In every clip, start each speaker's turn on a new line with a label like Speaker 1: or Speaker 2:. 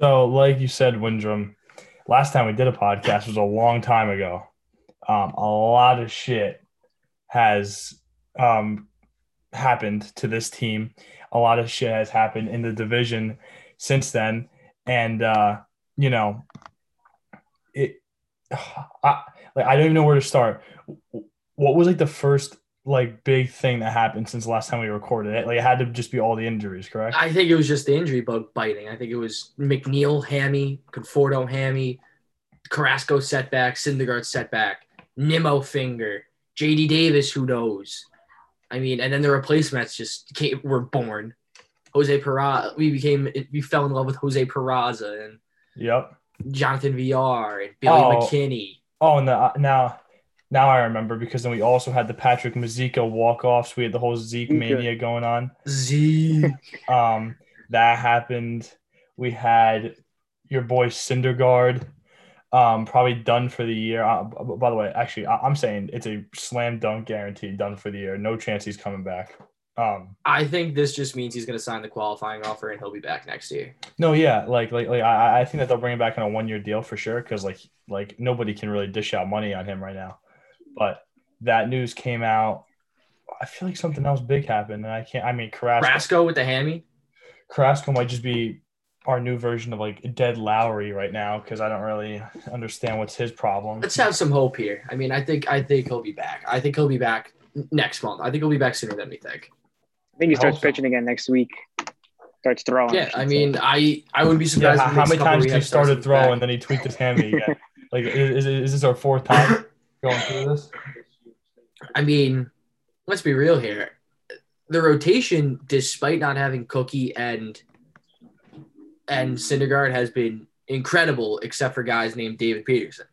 Speaker 1: So, like you said, Windrum, last time we did a podcast was a long time ago. Um, a lot of shit has um, happened to this team. A lot of shit has happened in the division since then, and uh, you know, it. I like I don't even know where to start. What was like the first like big thing that happened since the last time we recorded it? Like it had to just be all the injuries, correct?
Speaker 2: I think it was just the injury bug biting. I think it was McNeil hammy, Conforto hammy, Carrasco setback, Syndergaard setback, Nimmo finger, JD Davis, who knows? I mean, and then the replacements just came, were born. Jose Peraza, we became, we fell in love with Jose Peraza and
Speaker 1: Yep.
Speaker 2: Jonathan Villar and Billy
Speaker 1: Oh.
Speaker 2: McKinney.
Speaker 1: Oh, and the, uh, now, now I remember because then we also had the Patrick Mazeika walk offs. We had the whole Zeke mania going on.
Speaker 2: Z.
Speaker 1: Um, that happened. We had your boy Syndergaard, um, probably done for the year. Uh, by the way, actually, I- I'm saying it's a slam dunk guaranteed done for the year. No chance he's coming back. Um,
Speaker 2: I think this just means he's going to sign the qualifying offer and he'll be back next year.
Speaker 1: no, yeah, like like like I, I think that they'll bring him back on a one year deal for sure because like like nobody can really dish out money on him right now. But that news came out. I feel like something else big happened, and I can't. I mean, Carrasco.
Speaker 2: Brasco with the hammy.
Speaker 1: Carrasco might just be our new version of like Jed Lowrie right now because I don't really understand what's his problem.
Speaker 2: Let's have some hope here. I mean, I think I think he'll be back. I think he'll be back next month. I think he'll be back sooner than we think.
Speaker 3: I think he starts
Speaker 1: hope so.
Speaker 3: pitching again next week. Starts throwing.
Speaker 2: Yeah, I mean, I I wouldn't be surprised.
Speaker 1: how, how many
Speaker 2: couple
Speaker 1: times he
Speaker 2: rehab starts
Speaker 1: started throwing
Speaker 2: back.
Speaker 1: and then he tweaked his hammy again? like, is, is, is this our fourth time going through this?
Speaker 2: I mean, let's be real here. The rotation, despite not having Cookie and and Syndergaard, has been incredible, except for guys named David Peterson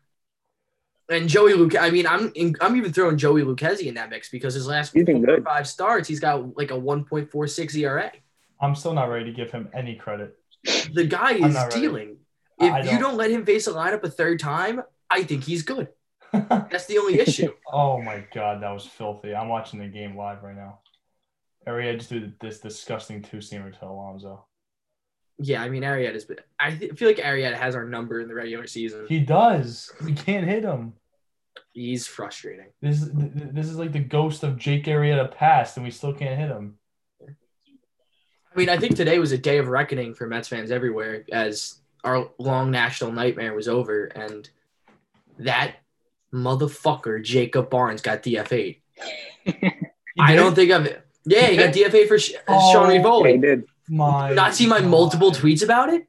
Speaker 2: and Joey Luke. I mean, I'm in, I'm even throwing Joey Lucchesi in that mix because his last four
Speaker 3: good.
Speaker 2: five starts, he's got like a 1.46 ERA.
Speaker 1: I'm still not ready to give him any credit.
Speaker 2: The guy is
Speaker 1: not ready.
Speaker 2: If you
Speaker 1: don't-
Speaker 2: don't let him face a lineup a third time, I think he's good. That's the only issue.
Speaker 1: oh my god, that was filthy. I'm watching the game live right now. Arrieta just threw this disgusting two seamer to Alonso.
Speaker 2: Yeah, I mean Arrieta's. been- I feel like Arietta has our number in the regular season.
Speaker 1: He does. We can't hit him.
Speaker 2: He's frustrating.
Speaker 1: This is this is like the ghost of Jake Arrieta past, and we still can't hit him.
Speaker 2: I mean, I think today was a day of reckoning for Mets fans everywhere as our long national nightmare was over, and that motherfucker Jacob Barnes got DFA'd.
Speaker 1: He
Speaker 2: I don't think I've. Yeah, he got DFA'd for Sh-
Speaker 1: Oh,
Speaker 2: Sean
Speaker 3: yeah, he did.
Speaker 1: My
Speaker 2: Not see my multiple tweets about it.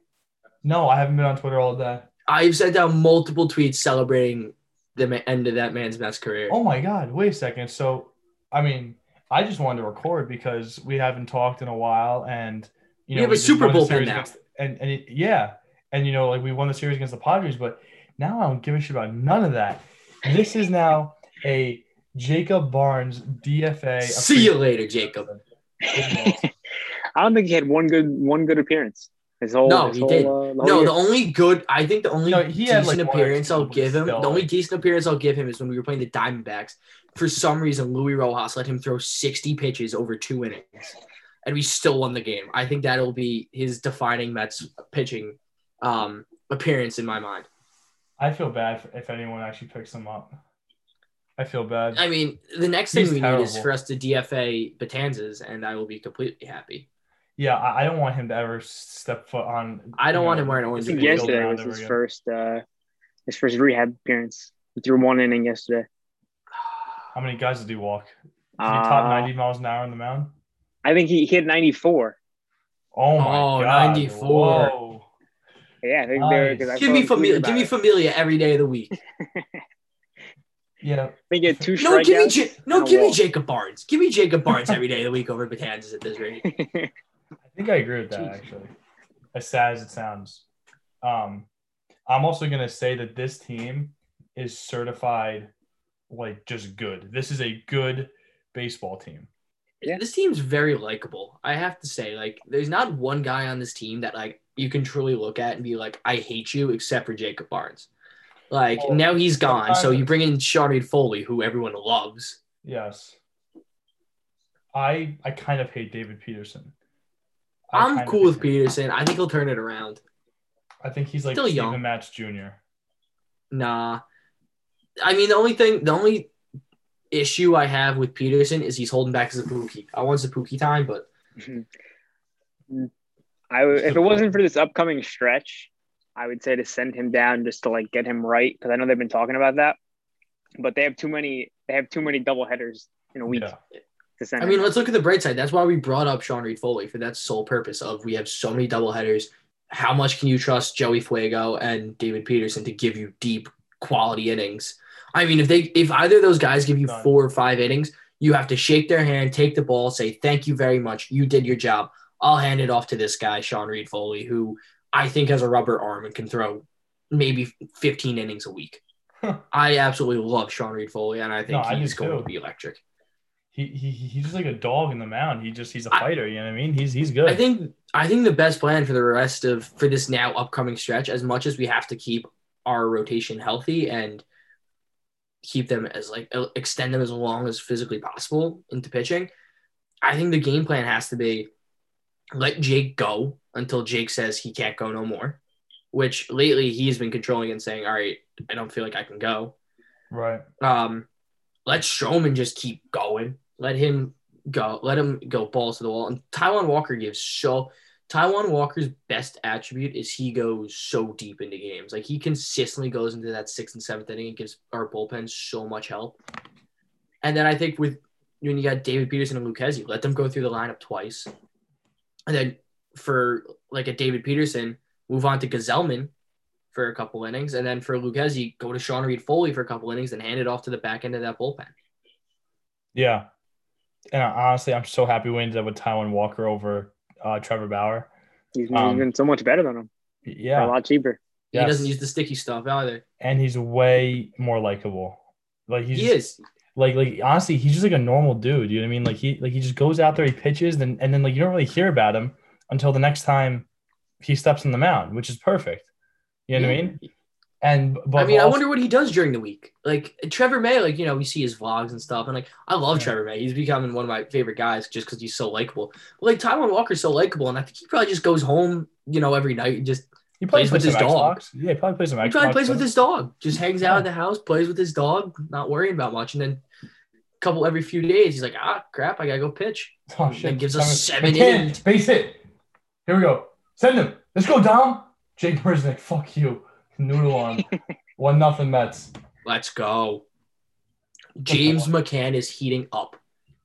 Speaker 1: No, I haven't been on Twitter all day.
Speaker 2: I've sent out multiple tweets celebrating the ma- end of that man's Mets career.
Speaker 1: Oh my God! Wait a second. So, I mean, I just wanted to record because we haven't talked in a while, and you
Speaker 2: We
Speaker 1: know
Speaker 2: have a Super Bowl
Speaker 1: series
Speaker 2: pin now.
Speaker 1: against- and and it, yeah, and you know, like we won the series against the Padres, but now I don't give a shit about none of that. This is now a Jacob Barnes DFA.
Speaker 2: See you later, Jacob.
Speaker 3: I don't think he had one good one good appearance. His whole
Speaker 2: No,
Speaker 3: his
Speaker 2: he
Speaker 3: whole,
Speaker 2: did.
Speaker 3: Uh, the
Speaker 2: No,
Speaker 3: year.
Speaker 2: the only good I think the only
Speaker 1: No, he had,
Speaker 2: decent
Speaker 1: like,
Speaker 2: appearance I'll give him.
Speaker 1: still,
Speaker 2: The only decent appearance I'll give him is when we were playing the Diamondbacks. For some reason, Luis Rojas let him throw 60 pitches over two innings, and we still won the game. I think that'll be his defining Mets pitching um, appearance in my mind.
Speaker 1: I feel bad if, if anyone actually picks him up. I feel bad.
Speaker 2: I mean, the next thing
Speaker 1: He's
Speaker 2: we need is for us to DFA Betances, and I will be completely happy.
Speaker 1: yeah, I, I don't want him to ever step foot on.
Speaker 2: I don't
Speaker 1: you
Speaker 2: want
Speaker 1: know,
Speaker 2: him wearing
Speaker 3: I
Speaker 2: orange.
Speaker 3: think yesterday was his
Speaker 1: again.
Speaker 3: first uh his first rehab appearance. He threw one inning yesterday.
Speaker 1: How many guys did he walk? Did he top
Speaker 3: Uh,
Speaker 1: 90 miles an hour on the mound?
Speaker 3: I think he hit 94.
Speaker 1: Oh my
Speaker 2: Oh,
Speaker 1: god.
Speaker 2: 94.
Speaker 1: Whoa.
Speaker 3: Yeah, I think they were, 'cause
Speaker 2: Give
Speaker 3: saw
Speaker 2: me
Speaker 3: him tweet
Speaker 2: familia. Give me
Speaker 3: it.
Speaker 2: familia every day of the week.
Speaker 1: Yeah.
Speaker 3: I think he had two
Speaker 2: No, give me J- no,
Speaker 3: and a
Speaker 2: give me. Jacob Barnes. Give me Jacob Barnes every day of the week over Betances at this rate.
Speaker 1: I think I agree with that
Speaker 2: Jeez.
Speaker 1: actually. As sad as it sounds. Um I'm also gonna say that this team is certified like just good. This is a good baseball team.
Speaker 3: Yeah.
Speaker 2: This team's very likable. I have to say, like, there's not one guy on this team that like you can truly look at and be like, I hate you, except for Jacob Barnes. Like
Speaker 1: Well,
Speaker 2: now he's gone, so you bring in Sean Foley, who everyone loves.
Speaker 1: Yes. I I kind of hate David Peterson. I
Speaker 2: I'm cool
Speaker 1: hate
Speaker 2: with
Speaker 1: him.
Speaker 2: Peterson. I think he'll turn it around.
Speaker 1: I think he's like
Speaker 2: Still
Speaker 1: Stephen
Speaker 2: young.
Speaker 1: Matz Jr.
Speaker 2: Nah. I mean, the only thing, the only issue I have with Peterson is he's holding back his Zapuki. I want Zapuki time, but mm-hmm.
Speaker 3: I would, if it wasn't for this upcoming stretch, I would say to send him down just to like get him right because I know they've been talking about that. But they have too many. They have too many double headers in a week
Speaker 1: Yeah.
Speaker 3: to send.
Speaker 2: I
Speaker 3: him
Speaker 2: mean,
Speaker 3: down.
Speaker 2: let's look at the bright side. That's why we brought up Sean Reid-Foley for that sole purpose of we have so many double headers. How much can you trust Joey Fuego and David Peterson to give you deep quality innings? I mean, if they if either of those guys give you four or five innings, you have to shake their hand, take the ball, say thank you very much. You did your job. I'll hand it off to this guy, Sean Reid-Foley, who I think has a rubber arm and can throw maybe 15 innings a week. I absolutely love Sean Reid-Foley, and I think
Speaker 1: No, I
Speaker 2: he's going
Speaker 1: too.
Speaker 2: to be electric.
Speaker 1: He, he he- he's just like a dog in the mound. He just he's a
Speaker 2: I-
Speaker 1: fighter. You know what I mean? He's he's good.
Speaker 2: I think I think the best plan for the rest of for this now upcoming stretch, as much as we have to keep our rotation healthy and keep them as like extend them as long as physically possible into pitching, I think the game plan has to be let Jake go until Jake says he can't go no more. Which lately he's been controlling and saying, "All right, I don't feel like I can go."
Speaker 1: right.
Speaker 2: Um, let Stroman just keep going. Let him go. Let him go balls to the wall. And Taijuan Walker gives so. Taijuan Walker's best attribute is he goes so deep into games. Like he consistently goes into that sixth and seventh inning and gives our bullpen so much help. And then I think with when you got David Peterson and Lucchesi, let them go through the lineup twice. And then for like a David Peterson, move on to Gsellman for a couple innings, and then for Lucchesi, go to Sean Reid-Foley for a couple innings and hand it off to the back end of that bullpen.
Speaker 1: Yeah. And honestly, I'm so happy we ended up with Taijuan Walker over uh, Trevor Bauer.
Speaker 3: he's, he's
Speaker 1: um,
Speaker 3: been so much better than him. For a lot cheaper.
Speaker 2: He doesn't use the sticky stuff either.
Speaker 1: and he's way more likable. Like he's
Speaker 2: He is.
Speaker 1: Like like honestly, he's just like a normal dude. You know what I mean? Like he like he just goes out there, he pitches, and and then like you don't really hear about him until the next time he steps on the mound, which is perfect. You know what I mean? And but
Speaker 2: I mean, I wonder what he does during the week. Like Trevor May, like you know, we see his vlogs and stuff, and like I love
Speaker 1: Yeah.
Speaker 2: Trevor May. He's becoming one of my favorite guys just because he's so likable. But like Taijuan Walker's so likable, and I think he probably just goes home, you know, every night and just
Speaker 1: he probably
Speaker 2: plays with his
Speaker 1: some
Speaker 2: dog.
Speaker 1: Xbox. Yeah, he probably plays some
Speaker 2: he
Speaker 1: Xbox.
Speaker 2: probably plays with his dog. Just hangs out at the house, plays with his dog, not worrying about much, and then a couple every few days, he's like, ah, crap, I gotta go pitch.
Speaker 1: Oh shit!
Speaker 2: and gives us
Speaker 1: Seven-
Speaker 2: seven innings.
Speaker 1: Base hit. Here we go. Send him. Let's go down. Jake Marisnick. Fuck you. Noodle on. One nothing Mets.
Speaker 2: Let's go. James McCann is heating up.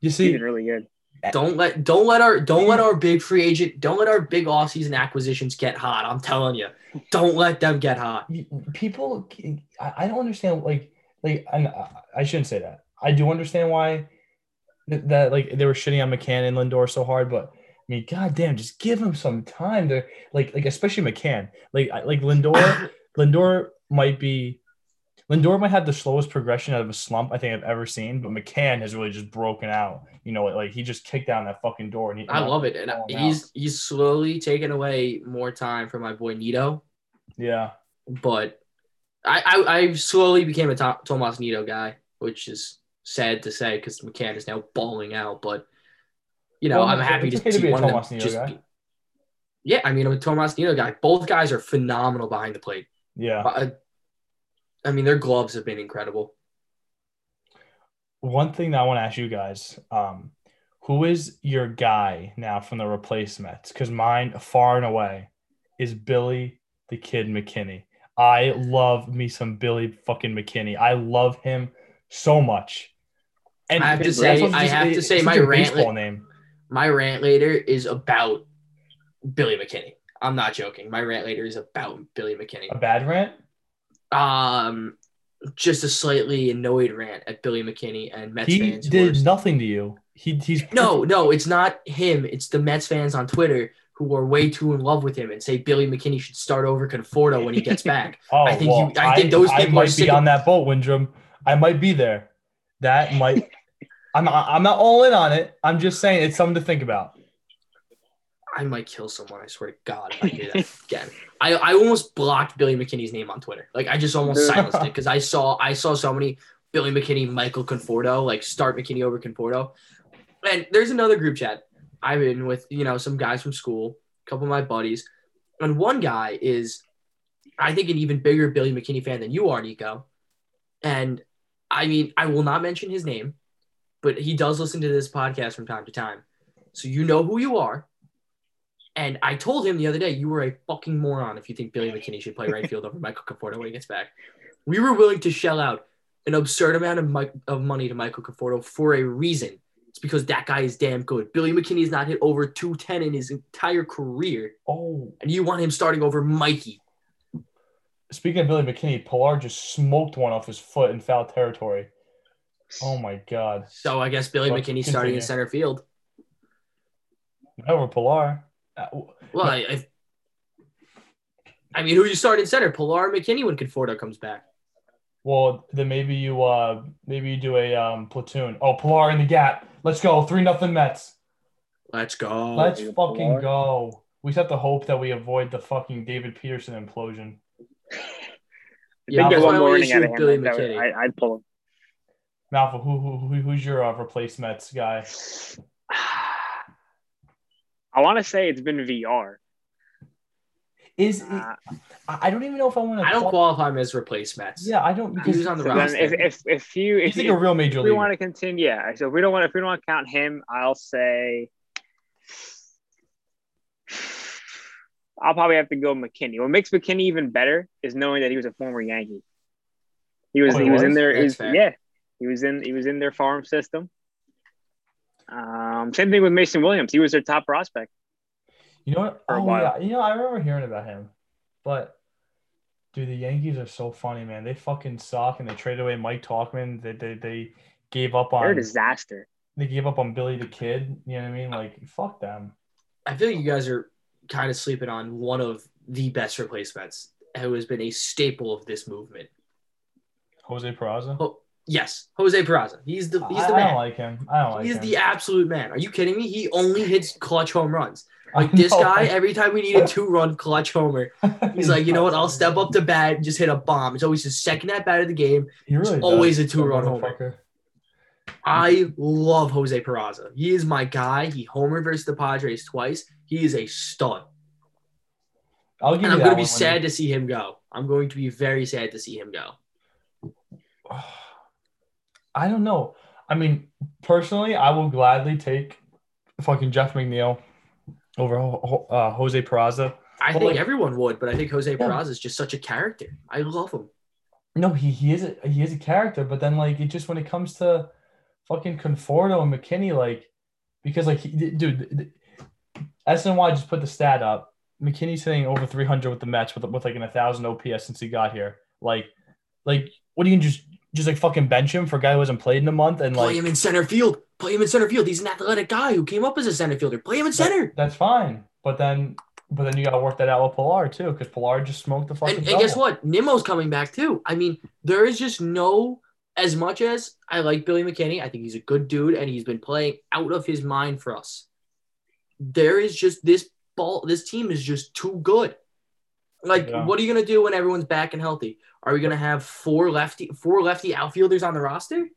Speaker 1: You
Speaker 3: He's
Speaker 1: see,
Speaker 3: been really good.
Speaker 2: Don't let don't let our don't let our big free agent don't let our big offseason acquisitions get hot. I'm telling you, don't let them get hot.
Speaker 1: people I, don't understand like like and I- I shouldn't say that. I do understand why that, that like they were shitting on McCann and Lindor so hard, but I mean, goddamn, just give him some time to like like especially McCann. Like like Lindor, Lindor might be Lindor might have the slowest progression out of a slump I think I've ever seen, but McCann has really just broken out. You know, like he just kicked down that fucking door and he
Speaker 2: I love it, and
Speaker 1: Calling him
Speaker 2: he's he's slowly taking away more time from my boy Nido.
Speaker 1: yeah.
Speaker 2: But I I, I slowly became a to- Tomas Nido guy, which is sad to say because McCann is now balling out. But you know,
Speaker 1: Well,
Speaker 2: I'm happy to
Speaker 1: okay to
Speaker 2: see
Speaker 1: be a
Speaker 2: one of
Speaker 1: Tomas
Speaker 2: just.
Speaker 1: guy.
Speaker 2: be- yeah, I mean, I'm a Tomas Nido guy. Both guys are phenomenal behind the plate.
Speaker 1: Yeah.
Speaker 2: I, I mean, their gloves have been incredible.
Speaker 1: One thing that I want to ask you guys, um, who is your guy now from the replacements? Because mine, far and away, is Billy the Kid McKinney. I love me some Billy fucking McKinney. I love him so much. And
Speaker 2: I have to say- I have to say my rant-
Speaker 1: baseball name.
Speaker 2: My rant later is about Billy McKinney. I'm not joking. My rant later is about Billy McKinney.
Speaker 1: A bad rant?
Speaker 2: Um, just a slightly annoyed rant at Billy McKinney and Mets
Speaker 1: He
Speaker 2: fans. who
Speaker 1: did
Speaker 2: are-
Speaker 1: nothing to you. He he's
Speaker 2: no, no, it's not him. It's the Mets fans on Twitter who are way too in love with him and say Billy McKinney should start over Conforto when he gets back.
Speaker 1: Oh,
Speaker 2: I think
Speaker 1: well,
Speaker 2: you- I think those
Speaker 1: I
Speaker 2: people are
Speaker 1: might be on that boat, Windrum. I might be there. That might. I'm I'm not all in on it. I'm just saying it's something to think about.
Speaker 2: I might kill someone. I swear to God, if I hear that again. I, I almost blocked Billy McKinney's name on Twitter. Like I just almost silenced it because I saw I saw so many Billy McKinney, Michael Conforto, like start McKinney over Conforto. And there's another group chat I'm in with, you know, some guys from school, a couple of my buddies, and one guy is I think, an even bigger Billy McKinney fan than you are, Nico. And I mean, I will not mention his name, but he does listen to this podcast from time to time. So you know who you are. And I told him the other day, you were a fucking moron if you think Billy McKinney should play right field over Michael Conforto when he gets back. We were willing to shell out an absurd amount of, mi- of money to Michael Conforto for a reason. It's because that guy is damn good. Billy McKinney has not hit over 210 in his entire career.
Speaker 1: Oh,
Speaker 2: And you want him starting over Mikey.
Speaker 1: speaking of Billy McKinney, Pilar just smoked one off his foot in foul territory. Oh my god.
Speaker 2: So I guess Billy McKinney starting in center field.
Speaker 1: Over Pilar. Uh,
Speaker 2: Well, I, I, I mean, who you start in center? Pilar or McKinney when Conforto comes back.
Speaker 1: Well, then maybe you uh maybe you do a um platoon. Oh, Pilar in the gap. Let's go. Three nothing Mets.
Speaker 2: Let's go.
Speaker 1: Let's
Speaker 3: you
Speaker 1: fucking
Speaker 3: Pilar.
Speaker 1: go. We just have to hope that we avoid the fucking David Peterson implosion.
Speaker 3: I
Speaker 2: Yeah,
Speaker 3: think there's
Speaker 2: that's
Speaker 3: one more
Speaker 2: only
Speaker 3: inning
Speaker 2: issue
Speaker 3: out of
Speaker 2: with
Speaker 3: him.
Speaker 2: Billy McKinney.
Speaker 3: I, I'd pull him.
Speaker 1: Malfa, who, who, who who's your uh, replace Mets guy?
Speaker 3: I want to say it's been Villar.
Speaker 1: Is
Speaker 3: Uh,
Speaker 1: I I don't even know if I want to.
Speaker 2: I don't qualify him as replace Mets.
Speaker 1: Yeah, I don't
Speaker 2: He
Speaker 1: because
Speaker 2: was on the
Speaker 3: so
Speaker 2: roster.
Speaker 3: if, if if you if,
Speaker 1: he's like
Speaker 3: you,
Speaker 1: a real major
Speaker 3: if we want to continue, yeah. So if we don't want if we don't want to count him, I'll say I'll probably have to go McKinney. What makes McKinney even better is knowing that he was a former Yankee. He was
Speaker 1: Oh, he
Speaker 3: he was in
Speaker 1: was?
Speaker 3: there.
Speaker 2: That's
Speaker 3: he's-
Speaker 2: fair.
Speaker 3: yeah, he was in he was in their farm system. Um, same thing with Mason Williams. He was their top prospect.
Speaker 1: You know what? Oh yeah, you know I remember hearing about him, but dude, the Yankees are so funny, man. They fucking suck, and they traded away Mike Tauchman. They they, they gave up
Speaker 3: They're a
Speaker 1: on
Speaker 3: disaster.
Speaker 1: they gave up on Billy the Kid. You know what I mean? Like fuck them.
Speaker 2: I feel like you guys are kind of sleeping on one of the best replacements who has been a staple of this movement.
Speaker 1: Jose Peraza.
Speaker 2: Oh, yes, Jose Peraza. He's the he's the
Speaker 1: I
Speaker 2: man.
Speaker 1: I don't like him. I don't like him.
Speaker 2: He's
Speaker 1: him.
Speaker 2: the absolute man. Are you kidding me? He only hits clutch home runs. Like this guy, every time we need a two run clutch homer, he's like, you know what? I'll step up to bat and just hit a bomb. It's always his second at bat of the game.
Speaker 1: He really
Speaker 2: It's always a two-run homer. I love Jose Peraza. He is my guy. He homered versus the Padres twice. He is a stud.
Speaker 1: I'll give
Speaker 2: And
Speaker 1: you
Speaker 2: I'm going to be sad to see him go. I'm going to be very sad to see him go.
Speaker 1: Oh, I don't know. I mean, personally, I will gladly take fucking Jeff McNeil over uh, Jose Peraza.
Speaker 2: I
Speaker 1: Well,
Speaker 2: think
Speaker 1: like-
Speaker 2: everyone would, but I think Jose
Speaker 1: Yeah.
Speaker 2: Peraza is just such a character. I love him.
Speaker 1: No, he, he is a he is a character, but then like it just when it comes to fucking Conforto and McKinney, like because like he, dude, SNY just put the stat up. McKinney's hitting over 300 with the Mets with with like an thousand OPS since he got here. Like, like what do you just just like fucking bench him for a guy who hasn't played in a month and
Speaker 2: Play
Speaker 1: like play
Speaker 2: him in center field. Play him in center field. He's an athletic guy who came up as a center fielder. Play him in
Speaker 1: that-
Speaker 2: center.
Speaker 1: that's fine. But then but then you got to work that out with Pilar too because Pilar just smoked the fucking.
Speaker 2: And, and guess what? Nimmo's coming back too. I mean, there is just no. As much as I like Billy McKinney, I think he's a good dude, and he's been playing out of his mind for us. There is just this ball. This team is just too good. Like,
Speaker 1: Yeah.
Speaker 2: what are you gonna do when everyone's back and healthy? Are we gonna have four lefty four lefty outfielders on the roster?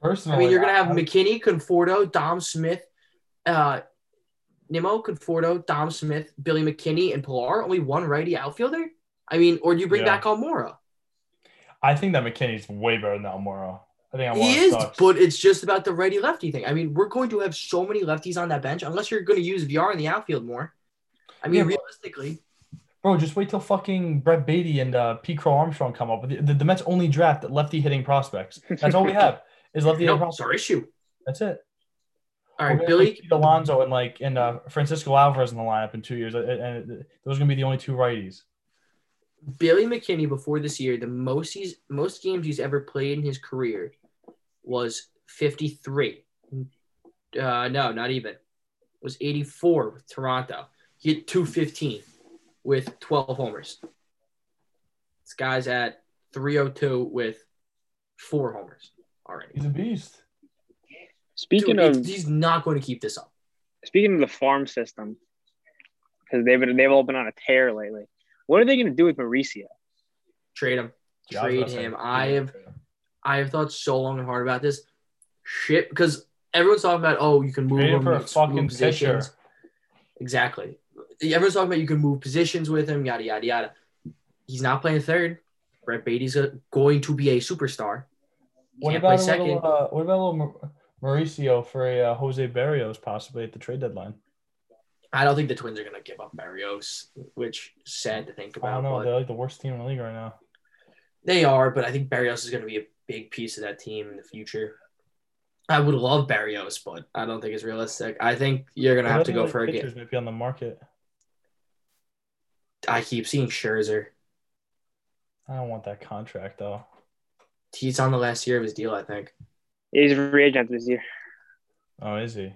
Speaker 1: Personally,
Speaker 2: I mean, you're gonna have
Speaker 1: I-
Speaker 2: McKinney, Conforto, Dom Smith, uh, Nimmo, Conforto, Dom Smith, Billy McKinney, and Pilar. Only one righty outfielder. I mean, or do you bring
Speaker 1: Yeah.
Speaker 2: back Almora?
Speaker 1: I think that McKinney's way better than Almora. I think Almora
Speaker 2: He is,
Speaker 1: sucks.
Speaker 2: but it's just about the righty lefty thing. I mean, we're going to have so many lefties on that bench unless you're going to use Villar in the outfield more. I mean,
Speaker 1: Yeah,
Speaker 2: realistically,
Speaker 1: Bro, just wait till fucking Brett Baty and uh, Pete Crow Armstrong come up. The, the, the Mets only draft lefty hitting prospects. That's all we have is lefty hitting
Speaker 2: no,
Speaker 1: prospects.
Speaker 2: it's our issue.
Speaker 1: That's it.
Speaker 2: All
Speaker 1: We're
Speaker 2: right,
Speaker 1: gonna
Speaker 2: Billy.
Speaker 1: put Pete Alonso and like and uh, Francisco Alvarez in the lineup in two years, and, and those are gonna be the only two righties.
Speaker 2: Billy McKinney before this year, the most he's most games he's ever played in his career was 53. Uh, no, not even. It was 84 with Toronto. He hit 215 with 12 homers. This guy's at 302 with four homers already.
Speaker 1: He's a beast.
Speaker 3: Speaking
Speaker 2: Dude,
Speaker 3: of
Speaker 2: he's not going to keep this up.
Speaker 3: speaking of the farm system, because they've been, they've all been on a tear lately. What are they going to do with Mauricio?
Speaker 2: Trade him.
Speaker 1: Yeah, I
Speaker 2: Trade him. I have I have thought so long and hard about this shit because everyone's talking about oh you can move
Speaker 1: Trade him
Speaker 2: him
Speaker 1: for a fucking
Speaker 2: positions.
Speaker 1: pitcher.
Speaker 2: Exactly. Everyone's talking about you can move positions with him, yada yada yada. He's not playing third. Brett Baty's a, going to be a superstar.
Speaker 1: What about
Speaker 2: play
Speaker 1: a
Speaker 2: second.
Speaker 1: little, uh, what about a little Mauricio for a uh, Jose Berrios possibly at the trade deadline?
Speaker 2: I don't think the Twins are going to give up Berrios, which is sad to think about.
Speaker 1: I don't know. They're like the worst team in the league right now.
Speaker 2: They are, but I think Berrios is going to be a big piece of that team in the future. I would love Berrios, but I don't think it's realistic. I think you're going to have to go for a game.
Speaker 1: maybe on the market.
Speaker 2: I keep seeing Scherzer.
Speaker 1: I don't want that contract though.
Speaker 2: He's on the last year of his deal, I think.
Speaker 3: He's a free agent this year.
Speaker 1: Oh, is he?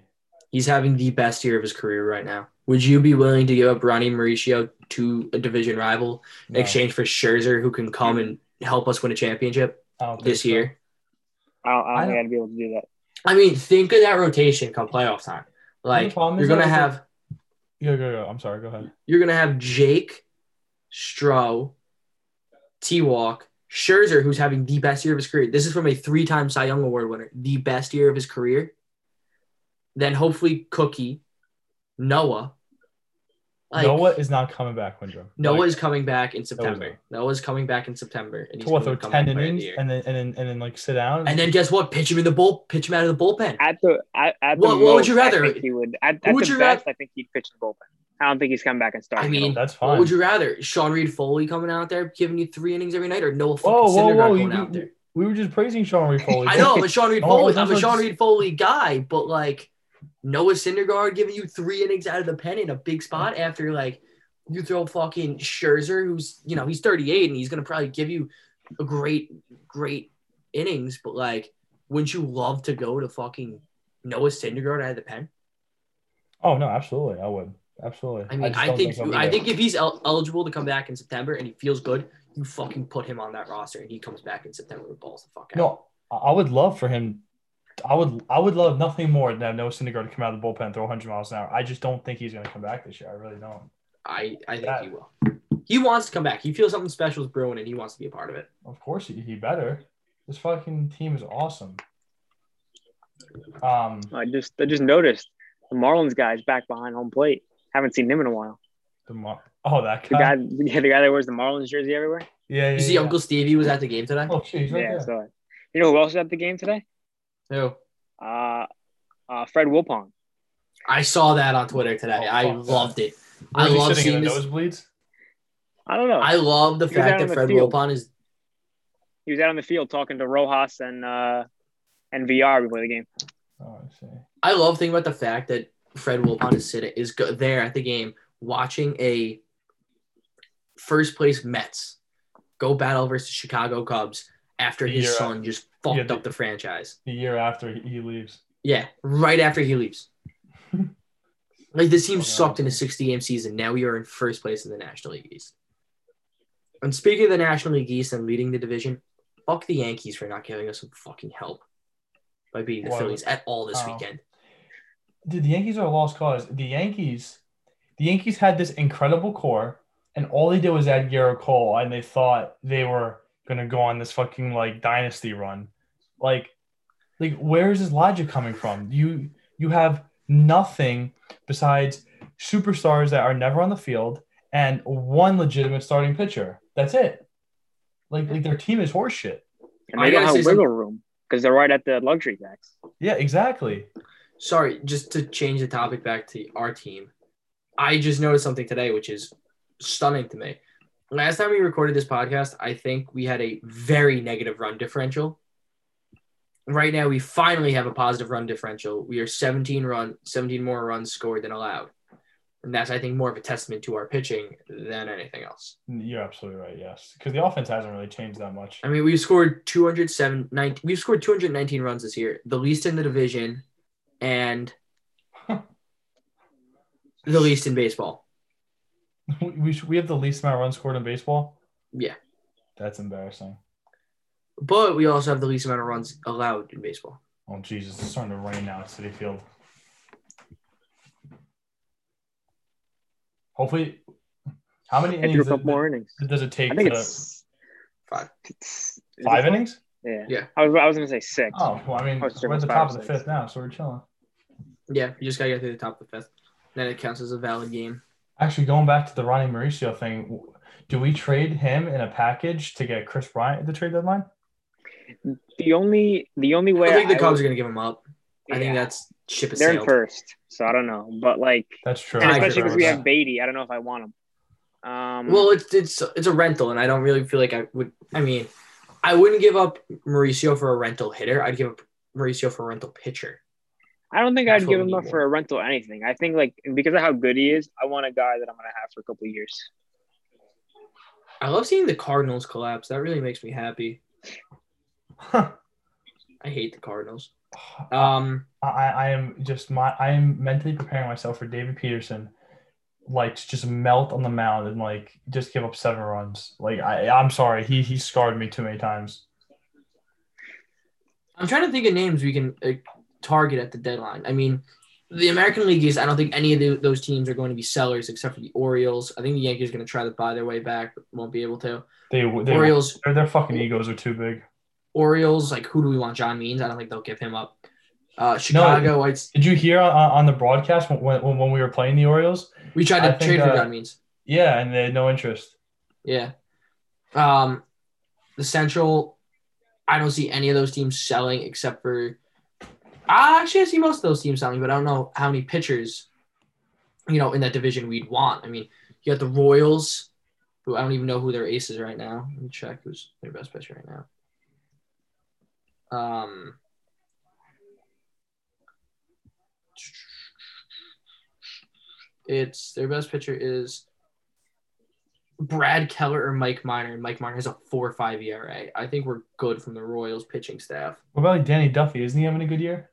Speaker 2: He's having the best year of his career right now. Would you be willing to give up Ronny Mauricio to a division rival in
Speaker 1: No,
Speaker 2: exchange for Scherzer, who can come and help us win a championship
Speaker 1: I don't
Speaker 2: this
Speaker 1: so.
Speaker 2: year?
Speaker 3: I don't, I don't
Speaker 1: I
Speaker 3: think
Speaker 1: don't-
Speaker 3: I'd be able to do that.
Speaker 2: I mean, think of that rotation come playoff time. Like you're gonna
Speaker 1: that-
Speaker 2: have
Speaker 1: Go, go, go. I'm sorry. Go ahead.
Speaker 2: you're gonna have Jake, Stroh, T Walk, Scherzer, who's having the best year of his career. This is from a three-time Cy Young Award winner, the best year of his career. Then hopefully Cookie, Noah. Like,
Speaker 1: Noah is not coming back, Windrum.
Speaker 2: Noah
Speaker 1: Like,
Speaker 2: is coming back in
Speaker 1: Noah's
Speaker 2: September. Noah's coming back in September, and
Speaker 1: to what throw ten
Speaker 2: back player of
Speaker 1: innings
Speaker 2: the
Speaker 1: and then and then and then like sit down.
Speaker 2: And then guess what? Pitch him in the bull. Pitch him out of the bullpen.
Speaker 3: At the at, at the
Speaker 2: What- what would you rather?
Speaker 3: I think he would. At, at
Speaker 2: would
Speaker 3: the
Speaker 2: you
Speaker 3: best,
Speaker 2: rather-
Speaker 3: I think he'd pitch the bullpen. I don't think he's come back and start.
Speaker 2: I mean,
Speaker 1: that's
Speaker 2: what
Speaker 1: fine.
Speaker 2: would you rather? Sean Reid-Foley coming out there giving you three innings every night, or Noah
Speaker 1: Whoa, whoa,
Speaker 2: Syndergaard
Speaker 1: whoa!
Speaker 2: going
Speaker 1: You-
Speaker 2: out there?
Speaker 1: we were just praising Sean Reed Foley.
Speaker 2: I know, I'm Sean Reed
Speaker 1: Oh,
Speaker 2: Foley.
Speaker 1: that's
Speaker 2: I'm a Sean
Speaker 1: just-
Speaker 2: Reed Foley guy, but like Noah Syndergaard giving you three innings out of the pen in a big spot after like you throw fucking Scherzer, who's you know he's 38 and he's gonna probably give you a great, great innings, but like, wouldn't you love to go to fucking Noah Syndergaard out of the pen?
Speaker 1: Oh no, absolutely, I would. Absolutely.
Speaker 2: I mean, I,
Speaker 1: don't
Speaker 2: think
Speaker 1: he'll
Speaker 2: I think if he's el- eligible to come back in September and he feels good, you fucking put him on that roster and he comes back in September with balls the fuck out.
Speaker 1: No, I I would love for him. I would I would love nothing more than have Noah Syndergaard to come out of the bullpen and throw 100 miles an hour. I just don't think he's going to come back this year. I really don't.
Speaker 2: I, I think
Speaker 1: That-
Speaker 2: he will. He wants to come back. He feels something special is brewing and he wants to be a part of it.
Speaker 1: Of course, he, he better. This fucking team is awesome. Um,
Speaker 3: I just I just noticed the Marlins guy's back behind home plate. Haven't seen him in a while.
Speaker 1: the Mar- oh that guy.
Speaker 3: The
Speaker 1: guy.
Speaker 3: guy, yeah, the guy that wears the Marlins jersey everywhere.
Speaker 1: Yeah, yeah.
Speaker 2: You see,
Speaker 1: yeah.
Speaker 2: Uncle Stevie was at the game today.
Speaker 1: Oh, shit, he's right
Speaker 3: yeah,
Speaker 1: there.
Speaker 3: so you know who else is at the game today?
Speaker 2: Who?
Speaker 3: Uh, uh, Fred Wilpon.
Speaker 2: I saw that on Twitter today.
Speaker 1: Oh,
Speaker 2: I
Speaker 1: fuck that.
Speaker 2: loved it. I love seeing
Speaker 1: the
Speaker 2: this.
Speaker 1: nosebleeds.
Speaker 3: I don't know.
Speaker 2: I love the
Speaker 3: He was out
Speaker 2: fact that
Speaker 3: the
Speaker 2: Fred
Speaker 3: field.
Speaker 2: Wilpon is.
Speaker 3: he was out on the field talking to Rojas and uh, and Villar before the game.
Speaker 1: Oh, I see.
Speaker 2: I love thinking about the fact that Fred Wilpon is sitting is go, there at the game watching a first place Mets go battle versus Chicago Cubs after his
Speaker 1: Yeah.
Speaker 2: son just fucked
Speaker 1: Yeah, the-
Speaker 2: up the franchise.
Speaker 1: The year after he- leaves.
Speaker 2: Yeah, right after he leaves. like this team
Speaker 1: Okay,
Speaker 2: sucked in a
Speaker 1: awesome.
Speaker 2: 60 game season. Now we are in first place in the National League East. And speaking of the National League East and leading the division, fuck the Yankees for not giving us some fucking help by beating the
Speaker 1: Why
Speaker 2: Phillies at all this
Speaker 1: Oh.
Speaker 2: weekend.
Speaker 1: Dude, the Yankees are a lost cause. The Yankees, the Yankees had this incredible core, and all they did was add Gerrit Cole, and they thought they were gonna go on this fucking like dynasty run. Like, like where is this logic coming from? You you have nothing besides superstars that are never on the field and one legitimate starting pitcher. That's it. Like like their team is horseshit.
Speaker 3: And
Speaker 2: I
Speaker 3: they don't have
Speaker 2: say
Speaker 3: wiggle room because they're right at the luxury tax.
Speaker 1: Yeah, exactly.
Speaker 2: Sorry, just to change the topic back to our team. I just noticed something today, which is stunning to me. Last time we recorded this podcast, I think we had a very negative run differential. Right now, we finally have a positive run differential. We are 17 run, 17 more runs scored than allowed. And that's, I think, more of a testament to our pitching than anything else.
Speaker 1: You're absolutely right. Yes, because the offense hasn't really changed that much.
Speaker 2: I mean, we've scored 207, 19, we've scored 219 runs this year, the least in the division, and the least in baseball.
Speaker 1: We should, we have the least amount of runs scored in baseball.
Speaker 2: Yeah.
Speaker 1: That's embarrassing.
Speaker 2: But we also have the least amount of runs allowed in baseball.
Speaker 1: Oh Jesus, it's starting to rain now at Citi Field. Hopefully, how many
Speaker 3: I threw a
Speaker 1: innings
Speaker 3: couple
Speaker 1: does,
Speaker 3: more innings.
Speaker 1: does it take?
Speaker 3: I think
Speaker 1: to,
Speaker 3: it's
Speaker 2: Five.
Speaker 3: it's- is
Speaker 1: five innings.
Speaker 3: Yeah.
Speaker 2: Yeah.
Speaker 3: I was I was gonna say six.
Speaker 1: Oh, well, I mean,
Speaker 3: it's
Speaker 1: we're at the
Speaker 3: five
Speaker 1: top of the
Speaker 3: six.
Speaker 1: fifth now, so we're chilling.
Speaker 2: Yeah, you just gotta get through the top of the fifth. Then it counts as a valid game.
Speaker 1: Actually, going back to the Ronnie Mauricio thing, Do we trade him in a package to get Kris Bryant at the trade deadline?
Speaker 3: The only the only way
Speaker 2: I think the Cubs
Speaker 3: would-
Speaker 2: are gonna give him up. I think that's ship is
Speaker 3: they're in first, so I don't know. But like,
Speaker 1: That's true.
Speaker 3: and especially because we have Baty, I don't know if I want him. Um,
Speaker 2: Well, it's it's it's a rental, and I don't really feel like I would. I mean, I wouldn't give up Mauricio for a rental hitter. I'd give up Mauricio for a rental pitcher.
Speaker 3: I don't think
Speaker 2: That's
Speaker 3: I'd give him
Speaker 2: need
Speaker 3: up for a rental or anything. I think like because of how good he is, I want a guy that I'm gonna have for a couple of years.
Speaker 2: I love seeing the Cardinals collapse. That really makes me happy. Huh. I hate the Cardinals. Um,
Speaker 1: I, I am just my I am mentally preparing myself for David Peterson, like to just melt on the mound and like just give up seven runs. Like I I'm sorry, he he scarred me too many times.
Speaker 2: I'm trying to think of names we can uh, target at the deadline. I mean, the American League is. I don't think any of the, those teams are going to be sellers except for the Orioles. I think the Yankees are going to try to buy their way back, but won't be able to.
Speaker 1: They they
Speaker 2: Orioles,
Speaker 1: their, their fucking egos are too big.
Speaker 2: Orioles. Like, who do we want? John Means. I don't think they'll give him up. Uh, Chicago. White.
Speaker 1: Did you hear on, on the broadcast when, when when we were playing the Orioles?
Speaker 2: We tried
Speaker 1: I
Speaker 2: to
Speaker 1: think,
Speaker 2: trade for
Speaker 1: uh,
Speaker 2: John Means.
Speaker 1: Yeah, and they had no interest.
Speaker 2: Yeah. Um, the Central. I don't see any of those teams selling except for. I actually I see most of those teams selling, but I don't know how many pitchers, you know, in that division we'd want. I mean, you got the Royals, who I don't even know who their ace is right now. Let me check who's their best pitcher right now. Um. It's their best pitcher is Brad Keller or Mike Minor. Mike Minor has a four five ERA. I think we're good from the Royals pitching staff.
Speaker 1: What about like Danny Duffy? Isn't he having a good year?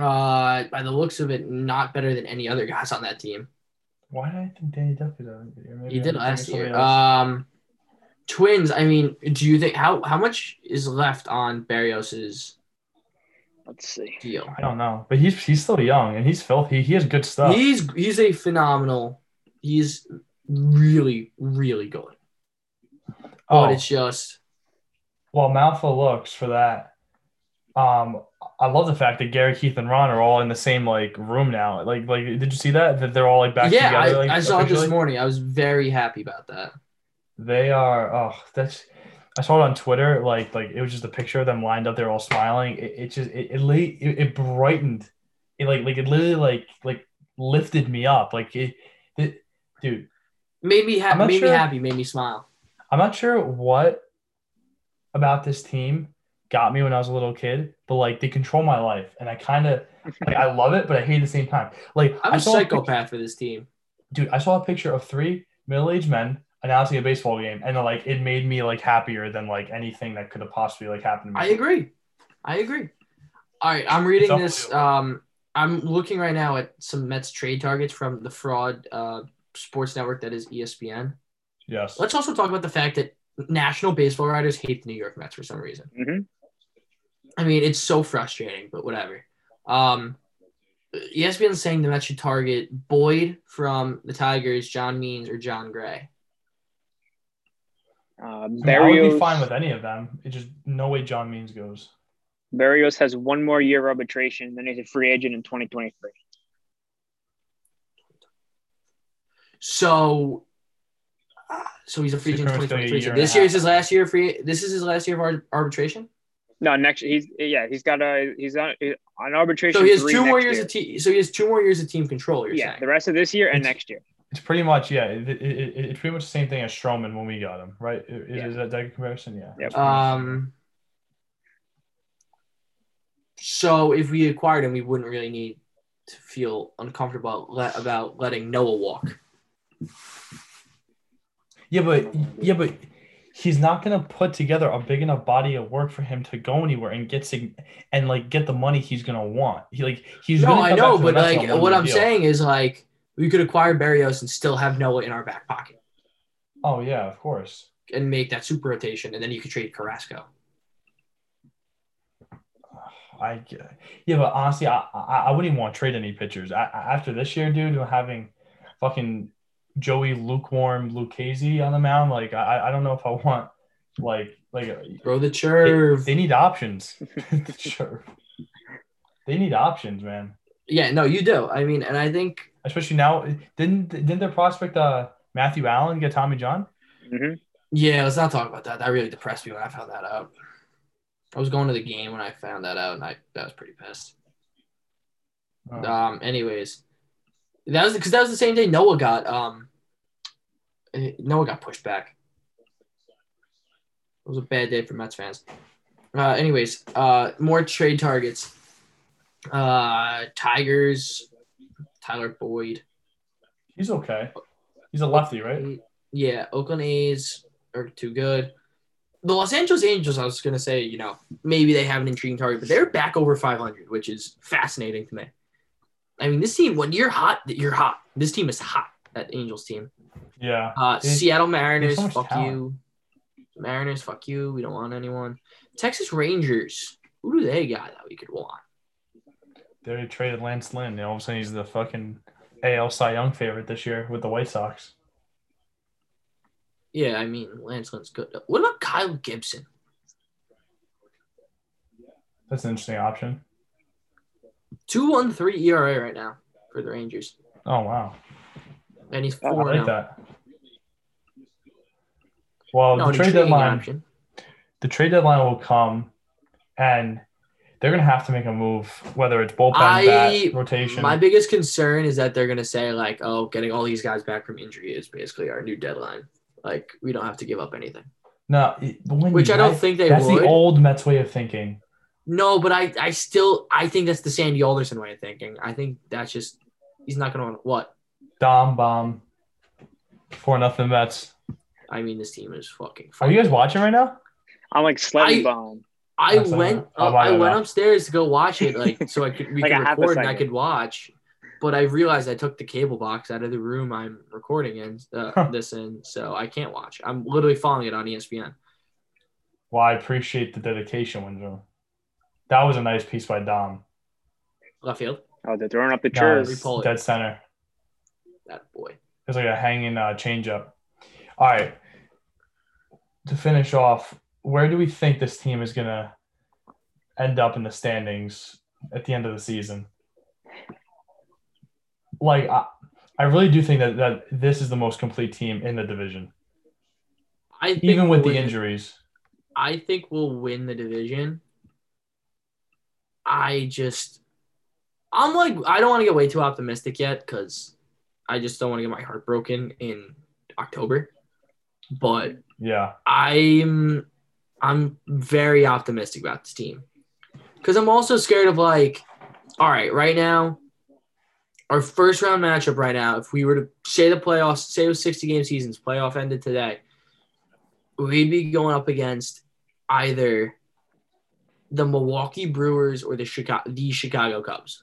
Speaker 2: Uh, by the looks of it, not better than any other guys on that team.
Speaker 1: Why did I think Danny Duffy was having a good? Maybe
Speaker 2: He
Speaker 1: I'm
Speaker 2: did
Speaker 1: thinking
Speaker 2: last
Speaker 1: of
Speaker 2: year.
Speaker 1: else.
Speaker 2: Um, Twins. I mean, do you think how how much is left on Berrios's
Speaker 3: Let's see.
Speaker 2: deal?
Speaker 1: I don't know, but he's he's still young and he's filthy. He has good stuff.
Speaker 2: He's he's a phenomenal. He's really really good.
Speaker 1: oh,
Speaker 2: But it's just
Speaker 1: well, mouthful looks for that. Um, I love the fact that Gary, Keith, and Ron are all in the same like room now. Like, like, did you see that? That they're all like back
Speaker 2: yeah.
Speaker 1: together.
Speaker 2: I,
Speaker 1: like,
Speaker 2: I saw it this morning. I was very happy about that.
Speaker 1: They are. Oh, that's. I saw it on Twitter. Like, like it was just a picture of them lined up. They're all smiling. It, it just it it, it it brightened. It like like it literally like like lifted me up. Like it, it dude.
Speaker 2: Made me happy. Made
Speaker 1: sure-
Speaker 2: me happy. Made me smile.
Speaker 1: I'm not sure what about this team got me when I was a little kid, but like they control my life, and I kind of like I love it, but I hate it at the same time. Like
Speaker 2: I'm
Speaker 1: I
Speaker 2: a
Speaker 1: saw a pic-
Speaker 2: psychopath for this team.
Speaker 1: dude. I saw a picture of three middle-aged men announcing a baseball game, and like it made me like happier than like anything that could have possibly like happened to me.
Speaker 2: I agree. I agree. All right, I'm reading this. Um, I'm looking right now at some Mets trade targets from the fraud uh, sports network that is ESPN.
Speaker 1: Yes.
Speaker 2: Let's also talk about the fact that national baseball writers hate the New York Mets for some reason.
Speaker 3: hmm
Speaker 2: I mean, it's so frustrating, but whatever. Um, ESPN is saying the Mets should target Boyd from the Tigers, John Means, or Jon Gray.
Speaker 3: Uh,
Speaker 1: I, mean, I would be fine with any of them. It just no way John Means goes.
Speaker 3: Berrios has one more year of arbitration, then he's a free agent in 2023.
Speaker 2: So, uh, so he's a free agent in
Speaker 1: pretty much gonna
Speaker 2: 2023. So
Speaker 1: year and a
Speaker 2: this year is his last year of free. This is his last year of arbitration.
Speaker 3: No, next he's yeah he's got a he's on on arbitration.
Speaker 2: So he has two more years
Speaker 3: year.
Speaker 2: of team. So he has two more years of team control. You're
Speaker 3: yeah,
Speaker 2: saying.
Speaker 3: the rest of this year and
Speaker 1: It's-
Speaker 3: next year.
Speaker 1: It's pretty much yeah. It, it, it, it's pretty much the same thing as Stroman when we got him, right? Is,
Speaker 3: Yeah.
Speaker 1: is that that a comparison? Yeah.
Speaker 3: Yep.
Speaker 1: It's pretty much-
Speaker 2: Um. So if we acquired him, we wouldn't really need to feel uncomfortable le- about letting Noah walk.
Speaker 1: Yeah, but yeah, but he's not gonna put together a big enough body of work for him to go anywhere and get sig- and like get the money he's gonna want. He like he's
Speaker 2: no, I know,
Speaker 1: to
Speaker 2: but like what I'm
Speaker 1: deal.
Speaker 2: saying is like we could acquire Berrios and still have Noah in our back pocket
Speaker 1: Oh yeah, of course.
Speaker 2: and make that super rotation, and then you could trade Carrasco.
Speaker 1: I yeah, but honestly, I I, I wouldn't even want to trade any pitchers I- after this year, dude. Having fucking Joey lukewarm Lucchesi on the mound, like I I don't know if I want like like
Speaker 2: Throw the
Speaker 1: they, they need options. sure, they need options, man.
Speaker 2: yeah, no, you do. I mean, and I think
Speaker 1: Especially now, didn't didn't their prospect uh Matthew Allan get Tommy John?
Speaker 3: hmm
Speaker 2: Yeah, let's not talk about that. That really depressed me when I found that out. I was going to the game when I found that out, and I that was pretty pissed.
Speaker 1: Oh.
Speaker 2: Um. Anyways, that was because that was the same day Noah got um. Noah got pushed back. It was a bad day for Mets fans. Uh. Anyways, uh, more trade targets. Uh, Tigers, Tyler Boyd.
Speaker 1: He's okay. He's a lefty, right?
Speaker 2: Yeah, Oakland A's are too good. The Los Angeles Angels, I was gonna say, you know, maybe they have an intriguing target, but they're back over 500, which is fascinating to me. I mean, this team, when you're hot, you're hot. This team is hot. That Angels team.
Speaker 1: Yeah.
Speaker 2: Uh,
Speaker 1: They-
Speaker 2: Seattle Mariners,
Speaker 1: so
Speaker 2: fuck
Speaker 1: talent.
Speaker 2: you. Mariners, fuck you. We don't want anyone. Texas Rangers, who do they got that we could want?
Speaker 1: They already traded Lance Lynn. And all of a sudden, he's the fucking AL Cy Young favorite this year with the White Sox.
Speaker 2: Yeah, I mean, Lance Lynn's good. What about Kyle Gibson?
Speaker 1: That's an interesting option.
Speaker 2: Two one three ERA right now for the Rangers,
Speaker 1: Oh wow,
Speaker 2: and he's
Speaker 3: I
Speaker 1: I
Speaker 2: four
Speaker 1: like
Speaker 2: now. Oh.
Speaker 1: that. Well,
Speaker 2: No,
Speaker 1: the trade deadline,
Speaker 2: option.
Speaker 1: the trade deadline will come, and they're gonna have to make a move, whether it's bullpen,
Speaker 2: I-
Speaker 1: bat, rotation.
Speaker 2: My biggest concern is that they're gonna say like, "Oh, getting all these guys back from injury is basically our new deadline. Like, we don't have to give up anything."
Speaker 1: no, when
Speaker 2: Which I don't think they
Speaker 1: That's
Speaker 2: would.
Speaker 1: the old Mets way of thinking.
Speaker 2: No, but I, I still, I think that's the Sandy Alderson way of thinking. I think that's just he's not gonna what.
Speaker 1: Dom bomb, four nothing Mets.
Speaker 2: I mean, this team is fucking.
Speaker 1: Are you guys watching right now?
Speaker 3: I'm like sledding
Speaker 2: I-
Speaker 3: bomb.
Speaker 2: I
Speaker 1: That's
Speaker 2: went,
Speaker 1: not- my
Speaker 2: I
Speaker 1: God.
Speaker 2: went upstairs to go watch it, like so I could we
Speaker 3: Like
Speaker 2: could
Speaker 3: a half a
Speaker 2: record and I could watch. But I realized I took the cable box out of the room I'm recording in uh,
Speaker 1: Huh.
Speaker 2: this in, so I can't watch. I'm literally following it on ESPN.
Speaker 1: Well, I appreciate the dedication, Windrow. That was a nice piece by Dom.
Speaker 2: Left field,
Speaker 3: Oh, they're throwing up the chairs.
Speaker 1: it's
Speaker 2: Repull it.
Speaker 1: dead center.
Speaker 2: that boy.
Speaker 1: It's like a hanging uh, changeup. All right. To finish off, where do we think this team is going to end up in the standings at the end of the season? Like, I, I really do think that, that this is the most complete team in the division,
Speaker 2: I think
Speaker 1: even with
Speaker 2: we'll
Speaker 1: the injuries.
Speaker 2: I think we'll win the division. I just, I'm like, I don't want to get way too optimistic yet because I just don't want to get my heart broken in October. But
Speaker 1: Yeah.
Speaker 2: I'm, I'm very optimistic about this team because I'm also scared of like, all right, right now, our first round matchup right now, if we were to say the playoffs, say it was 60 game seasons, playoff ended today, we'd be going up against either the Milwaukee Brewers or the Chicago the Chicago Cubs.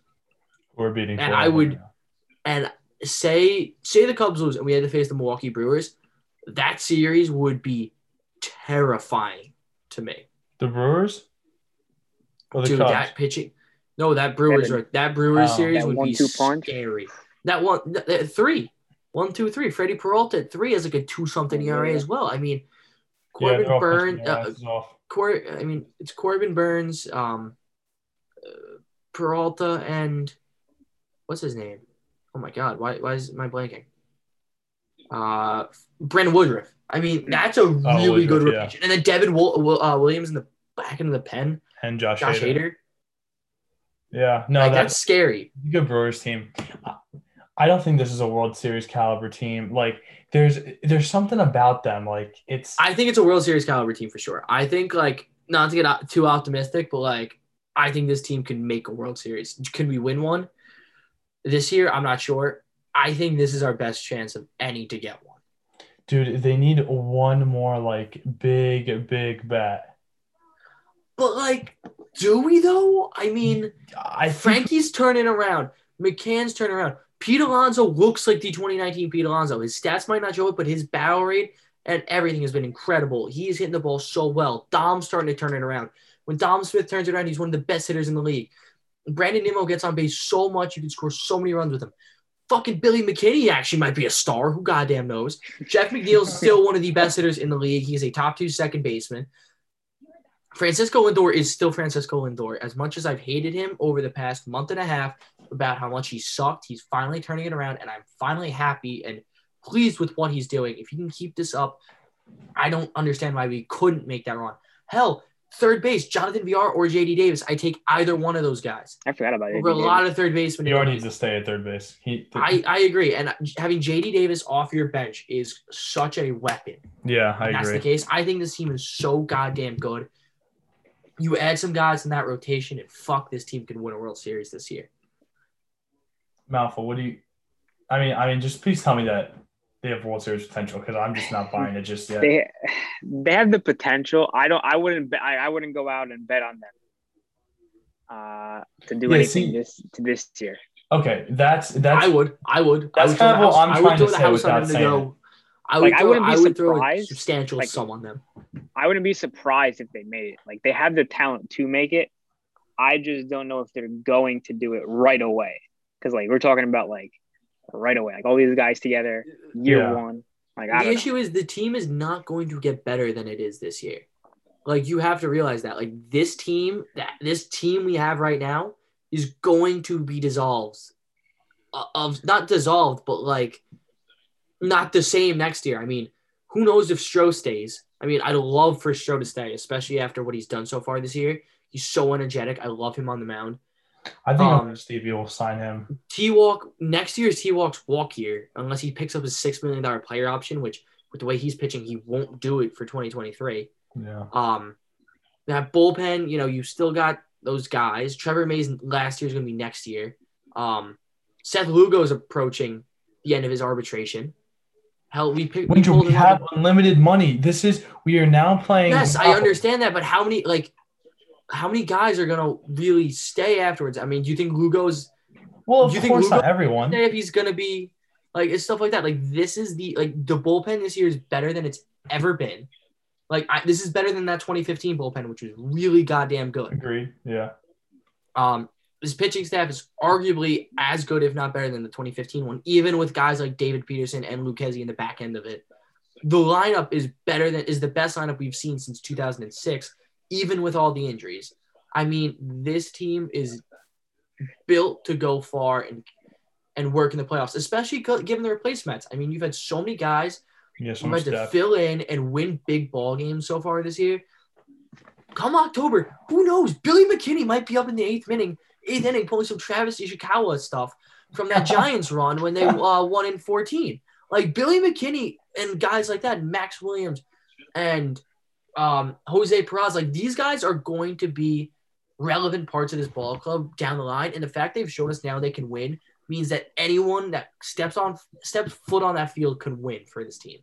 Speaker 1: We're beating.
Speaker 2: And I would-
Speaker 1: now.
Speaker 2: And say say the Cubs lose and we had to face the Milwaukee Brewers, that series would be terrifying to me.
Speaker 1: The Brewers? Or the
Speaker 2: Dude,
Speaker 1: Cubs?
Speaker 2: that pitching. No, that Brewers
Speaker 3: Yeah,
Speaker 2: right. That Brewers
Speaker 1: Oh,
Speaker 2: series
Speaker 3: that
Speaker 2: would be
Speaker 3: one-two punch.
Speaker 2: scary. That one th- th- three. One, two, three. Freddy Peralta at three has like a two something
Speaker 3: Yeah.
Speaker 2: ERA as well. I mean,
Speaker 1: yeah,
Speaker 2: Corbin
Speaker 1: they're
Speaker 2: Burns, uh,
Speaker 1: off.
Speaker 2: Cor- I mean, it's Corbin Burnes, um, uh, Peralta, and what's his name? Oh my God, why why is my blanking? Uh, Brandon Woodruff. I mean, that's a really good
Speaker 1: Oh, yeah.
Speaker 2: rotation. And then Devin Will- uh, Williams in the back end of the pen.
Speaker 1: And Josh,
Speaker 2: Josh
Speaker 1: Hader.
Speaker 2: Hader.
Speaker 1: Yeah. No,
Speaker 2: like,
Speaker 1: that's
Speaker 2: that's scary.
Speaker 1: good Brewers team. I don't think this is a World Series caliber team. Like there's there's something about them. Like it's
Speaker 2: I think it's a World Series caliber team for sure. I think like not to get too optimistic, but like I think this team can make a World Series. Can we win one this year? I'm not sure. I think this is our best chance of any to get one.
Speaker 1: dude, they need one more like big, big bet.
Speaker 2: But like, do we though? I mean,
Speaker 1: I think
Speaker 2: Frankie's turning around. McCann's turning around. Pete Alonso looks like the 2019 Pete Alonso. His stats might not show it, but his barrel rate and everything has been incredible. He's hitting the ball so well. Dom's starting to turn it around. When Dom Smith turns it around, he's one of the best hitters in the league. Brandon Nimmo gets on base so much, you can score so many runs with him. Fucking Billy McKinney actually might be a star. Who goddamn knows? Jeff McNeil's still one of the best hitters in the league. He's a top two second baseman. Francisco Lindor is still Francisco Lindor. As much as I've hated him over the past month and a half about how much he sucked, he's finally turning it around, and I'm finally happy and pleased with what he's doing. If he can keep this up, I don't understand why we couldn't make that run. Hell, third base, Jonathan Villar or JD Davis. I take either one of those guys
Speaker 3: I forgot about it.
Speaker 2: over a lot of third basemen.
Speaker 1: He already needs to stay at third base. He,
Speaker 2: I, I agree. And having JD Davis off your bench is such a weapon.
Speaker 1: yeah, I
Speaker 2: If that's
Speaker 1: agree.
Speaker 2: the case. I think this team is so goddamn good. You add some guys in that rotation, and fuck, this team can win a World Series this year.
Speaker 1: Malfoy, what do you? I mean, I mean, just please tell me that they have World Series potential because I'm just not buying it just yet.
Speaker 3: They they have the potential. I don't. I wouldn't. bet- I, I wouldn't go out and bet on them uh, to do
Speaker 1: Yeah,
Speaker 3: anything
Speaker 1: see-
Speaker 3: this to this year.
Speaker 1: Okay, that's that's
Speaker 2: I would. I would.
Speaker 1: That's
Speaker 2: I would
Speaker 1: kind of what I'm
Speaker 2: I
Speaker 1: trying to say without saying
Speaker 2: go. I would,
Speaker 3: Like, I wouldn't be
Speaker 2: I would throw a
Speaker 3: surprised,
Speaker 2: substantial
Speaker 3: like-
Speaker 2: sum on them.
Speaker 3: I wouldn't be surprised if they made it. Like they have the talent to make it. I just don't know if they're going to do it right away. Because like we're talking about like right away, like all these guys together, year
Speaker 1: Yeah.
Speaker 3: one. Like I
Speaker 2: The
Speaker 3: don't know.
Speaker 2: issue is the team is not going to get better than it is this year. Like you have to realize that. Like this team, that this team we have right now is going to be dissolved. Uh, Of not dissolved, but like not the same next year. I mean, who knows if Stroh stays? I mean, I'd love for Stroh to stay, especially after what he's done so far this year. He's so energetic. I love him on the mound.
Speaker 1: I think
Speaker 2: um,
Speaker 1: Stevie will sign him.
Speaker 2: T Walk next year is T Walk's walk year, unless he picks up his six million dollar player option, which with the way he's pitching, he won't do it for 2023.
Speaker 1: Yeah,
Speaker 2: Um, that bullpen, you know, you still got those guys. Trevor May's last year is going to be next year. Um, Seth Lugo is approaching the end of his arbitration. Hell, we picked. We
Speaker 1: we have unlimited money. This is we are now playing.
Speaker 2: Yes, I understand that, but how many like how many guys are gonna really stay afterwards? I mean, do you think Lugo's
Speaker 1: Well,
Speaker 2: Do you think
Speaker 1: course
Speaker 2: Lugo-
Speaker 1: not everyone.
Speaker 2: if he's gonna be like it's stuff like that. Like this is the like the bullpen this year is better than it's ever been. Like I, this is better than that 2015 bullpen, which was really goddamn good.
Speaker 1: Agreed. Yeah.
Speaker 2: Um, this pitching staff is arguably as good, if not better, than the 2015 one, even with guys like David Peterson and Lucchesi in the back end of it. The lineup is better than is the best lineup we've seen since 2006, even with all the injuries. I mean, this team is built to go far and and work in the playoffs, especially given the replacements. I mean, you've had so many guys
Speaker 1: Yeah. So
Speaker 2: who had to fill in and win big ball games so far this year. Come October, who knows? Billy McKinney might be up in the eighth inning, eighth inning, pulling some Travis Ishikawa stuff from that Giants run when they uh, won in 14. Like Billy McKinney and guys like that, Max Williams and um, Jose Perez, like these guys are going to be relevant parts of this ball club down the line. And the fact they've shown us now they can win means that anyone that steps on steps foot on that field can win for this team.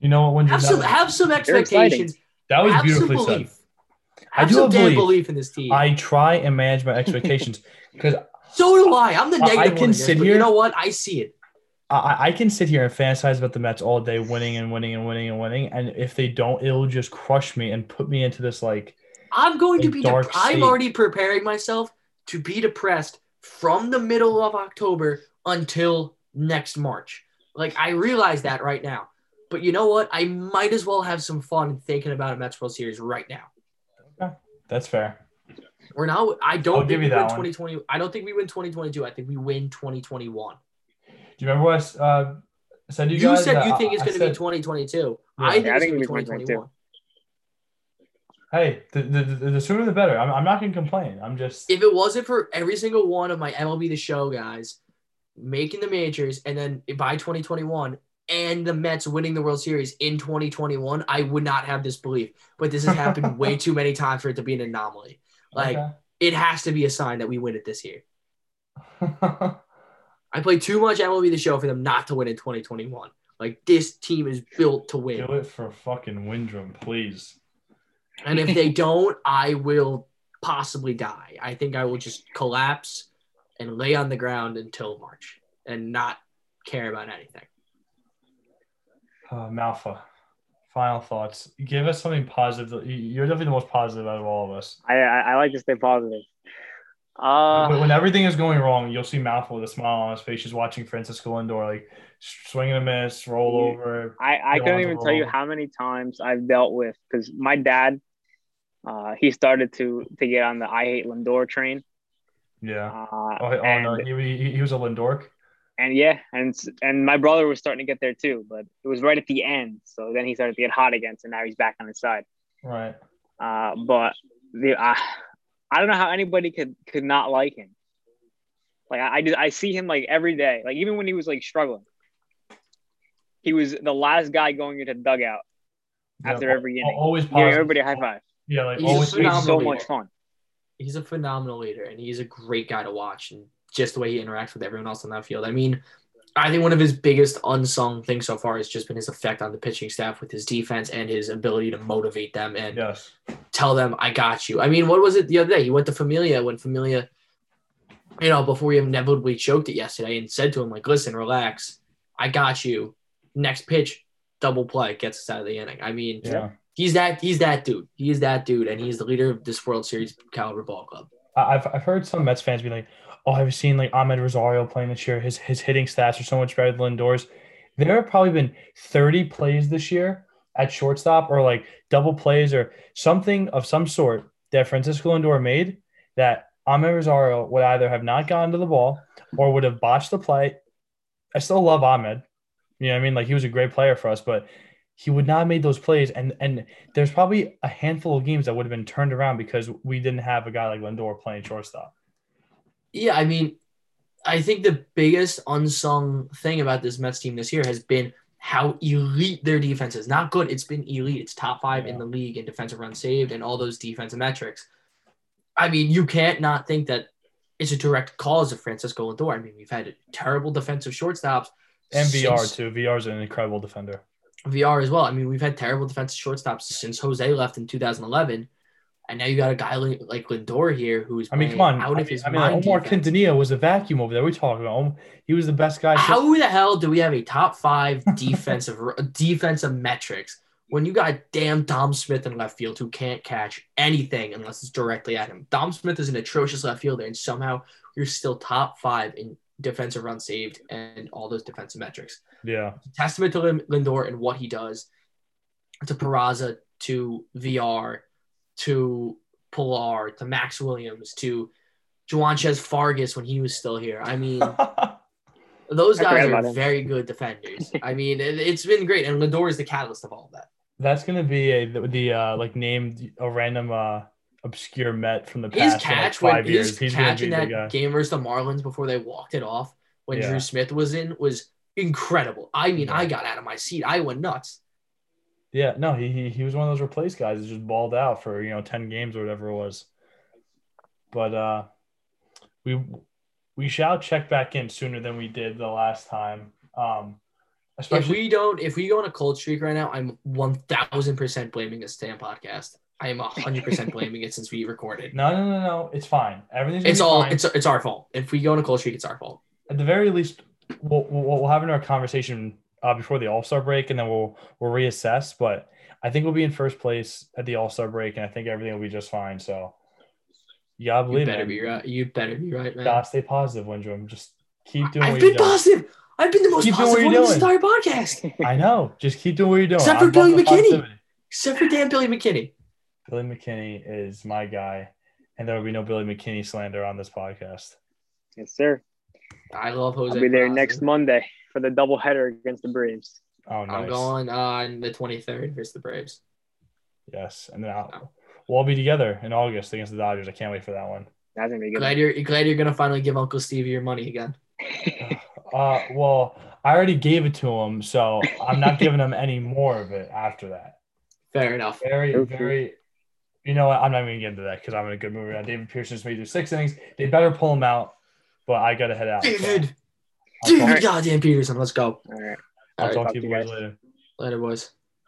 Speaker 1: You know what? When
Speaker 2: Have some have some expectations.
Speaker 1: that was
Speaker 2: have
Speaker 1: beautifully said.
Speaker 2: belief.
Speaker 1: I do
Speaker 2: some
Speaker 1: belief.
Speaker 2: belief in this team.
Speaker 1: I try and manage my expectations because
Speaker 2: so do I. I'm the
Speaker 1: I- I
Speaker 2: negative.
Speaker 1: can
Speaker 2: one in this,
Speaker 1: sit here-
Speaker 2: You know what? I see it.
Speaker 1: I, I can sit here and fantasize about the Mets all day, winning and winning and winning and winning. And if they don't, it'll just crush me and put me into this like
Speaker 2: I'm going to be. Dep- I'm already preparing myself to be depressed from the middle of October until next March. Like I realize that right now. But you know what? I might as well have some fun thinking about a Mets World Series right now. Okay.
Speaker 1: that's fair.
Speaker 2: We're now. I don't
Speaker 1: I'll
Speaker 2: think
Speaker 1: give
Speaker 2: we
Speaker 1: you
Speaker 2: win
Speaker 1: one.
Speaker 2: 2020. I don't think we win 2022. I think we win 2021.
Speaker 1: Do you remember what I uh, said? to
Speaker 2: You,
Speaker 1: You, guys
Speaker 2: said you think it's going to be 2022.
Speaker 1: Yeah.
Speaker 2: I think
Speaker 3: Yeah, I
Speaker 2: it's going to be
Speaker 3: it'll
Speaker 2: 2021.
Speaker 1: Hey, the, the, the, the sooner the better. I'm, I'm not gonna complain. I'm just
Speaker 2: If it wasn't for every single one of my MLB The Show guys making the majors and then by 2021 and the Mets winning the World Series in 2021, I would not have this belief. But this has happened way too many times for it to be an anomaly. Like it has to be a sign that we win it this year.
Speaker 1: Okay.
Speaker 2: I play too much MLB The Show for them not to win in 2021. Like this team is built to win.
Speaker 1: Do it for fucking Windrum, please.
Speaker 2: And if they don't, I will possibly die. I think I will just collapse and lay on the ground until March and not care about anything.
Speaker 1: Uh, Malfa, final thoughts. Give us something positive. You're definitely the most positive out of all of us.
Speaker 3: I, I I like to stay positive. Uh,
Speaker 1: when, when everything is going wrong, you'll see Malfa with a smile on his face, just watching Francisco Lindor like swing and a miss, roll over.
Speaker 3: I, I couldn't even tell you how many times I've dealt with because my dad, uh, he started to to get on the I hate Lindor train.
Speaker 1: Yeah.
Speaker 3: Uh,
Speaker 1: Oh, oh
Speaker 3: and
Speaker 1: no, he, he, he was a Lindork.
Speaker 3: and yeah, and and my brother was starting to get there too, but it was right at the end. So then he started to get hot again. So now he's back on his side.
Speaker 1: Right.
Speaker 3: Uh, but the uh, I don't know how anybody could could not like him. Like I, I just I see him like every day. Like even when he was like struggling, he was the last guy going into the dugout after
Speaker 1: Yeah,
Speaker 3: every inning.
Speaker 1: Always
Speaker 3: Yeah, everybody high five.
Speaker 1: Yeah, like
Speaker 2: He's
Speaker 1: always.
Speaker 2: just
Speaker 3: so much fun.
Speaker 2: He's a phenomenal leader, and he's a great guy to watch, and just the way he interacts with everyone else on that field. I mean, I think one of his biggest unsung things so far has just been his effect on the pitching staff with his defense and his ability to motivate them and
Speaker 1: Yes.
Speaker 2: tell them, "I got you." I mean, what was it the other day? He went to Familia when Familia, you know, before he inevitably choked it yesterday, and said to him, "Like, listen, relax, I got you." Next pitch, double play, gets us out of the inning. I mean,
Speaker 1: Yeah.
Speaker 2: he's that he's that dude. He's that dude, and he's the leader of this World Series caliber ball club.
Speaker 1: I've, I've heard some Mets fans be like, "Oh, I've seen like Amed Rosario playing this year. His his hitting stats are so much better than Lindor's." There have probably been 30 plays this year at shortstop, or like double plays, or something of some sort that Francisco Lindor made that Amed Rosario would either have not gotten to the ball or would have botched the play. I still love Amed. You know what I mean? Like he was a great player for us, but he would not have made those plays. And and there's probably a handful of games that would have been turned around because we didn't have a guy like Lindor playing shortstop.
Speaker 2: Yeah, I mean, I think the biggest unsung thing about this Mets team this year has been how elite their defense is. Not good, it's been elite. It's top five in the league in defensive runs saved and all those defensive metrics. I mean, you can't not think that it's a direct cause of Francisco Lindor. I mean, we've had terrible defensive shortstops
Speaker 1: And VR
Speaker 2: since-
Speaker 1: too. VR is an incredible defender.
Speaker 2: VR as well. I mean, we've had terrible defensive shortstops since Jose left in 2011, and now you got a guy like, Lindor here who's
Speaker 1: I mean, come on.
Speaker 2: out
Speaker 1: I
Speaker 2: of
Speaker 1: mean,
Speaker 2: his
Speaker 1: I mean
Speaker 2: mind.
Speaker 1: Omar
Speaker 2: defense.
Speaker 1: Quintanilla was a vacuum over there. We talk about him. He was the best guy.
Speaker 2: How the hell do we have a top five defensive defensive metrics when you got damn Dom Smith in left field who can't catch anything unless it's directly at him? Dom Smith is an atrocious left fielder, and somehow you're still top five in defensive runs saved and all those defensive metrics.
Speaker 1: Yeah.
Speaker 2: Testament to Lindor and what he does, to Peraza, to VR, to Pilar, to Max Williams, to Johneshwy Fargas when he was still here. I mean. Those guys are very good defenders. I mean, it, it's been great, and Lindor is the catalyst of all of that.
Speaker 1: That's gonna be a the, the uh like named a random uh obscure Met from the
Speaker 2: His
Speaker 1: past for, like,
Speaker 2: catch,
Speaker 1: five
Speaker 2: when
Speaker 1: years.
Speaker 2: his
Speaker 1: He's
Speaker 2: catch
Speaker 1: be
Speaker 2: in
Speaker 1: the
Speaker 2: that
Speaker 1: guy.
Speaker 2: game versus the Marlins before they walked it off when
Speaker 1: Yeah.
Speaker 2: Drew Smith was in was incredible. I mean,
Speaker 1: Yeah.
Speaker 2: I got out of my seat. I went nuts.
Speaker 1: Yeah, no, he, he he was one of those replace guys that just balled out for you know ten games or whatever it was. But uh, we we shall check back in sooner than we did the last time. Um,
Speaker 2: If we don't, if we go on a cold streak right now, I'm one thousand percent blaming this damn podcast. I am hundred percent blaming it since we recorded.
Speaker 1: no no no no it's fine everything's
Speaker 2: It's all
Speaker 1: fine.
Speaker 2: it's it's our fault. If we go on a cold streak, it's our fault.
Speaker 1: at the very least we'll we'll, we'll have in our conversation uh, before the All Star break and then we'll we'll reassess. But I think we'll be in first place at the All Star break and I think everything will be just fine. So you gotta
Speaker 2: You better
Speaker 1: it.
Speaker 2: be right. You better be right, man.
Speaker 1: Gotta stay positive, Windrum. Just keep doing
Speaker 2: I've
Speaker 1: what
Speaker 2: been
Speaker 1: you're doing.
Speaker 2: positive. I've been the most
Speaker 1: Keep doing
Speaker 2: positive
Speaker 1: what
Speaker 2: one in this entire podcast,
Speaker 1: I know. Just keep doing what you're doing.
Speaker 2: Except for
Speaker 1: I'm
Speaker 2: Billy McKinney.
Speaker 1: positivity.
Speaker 2: except for damn Billy McKinney.
Speaker 1: Billy McKinney is my guy, and there will be no Billy McKinney slander on this podcast.
Speaker 3: Yes, sir.
Speaker 2: I love Jose.
Speaker 3: I'll be there
Speaker 2: Peraza.
Speaker 3: next Monday for the doubleheader against the Braves.
Speaker 1: Oh, nice.
Speaker 2: I'm going on the 23rd versus the Braves.
Speaker 1: Yes, and then I'll, we'll all be together in August against the Dodgers. I can't wait for that one.
Speaker 3: That's gonna be good.
Speaker 2: Glad you're glad you're gonna finally give Uncle Stevie your money again.
Speaker 1: Uh, well, I already gave it to him, so I'm not giving him any more of it after that.
Speaker 2: Fair enough.
Speaker 1: Very,
Speaker 3: Okay.
Speaker 1: very. You know what? I'm not even gonna get into that because I'm in a good mood right now. David Peterson's made through six innings. They better pull him out, but I gotta head out.
Speaker 2: David,
Speaker 1: I'll talk,
Speaker 2: David, goddamn Peterson, let's go.
Speaker 3: All right.
Speaker 1: I'll
Speaker 2: All right,
Speaker 1: talk
Speaker 3: talk to you
Speaker 1: boys
Speaker 3: guys.
Speaker 1: later.
Speaker 2: later, boys.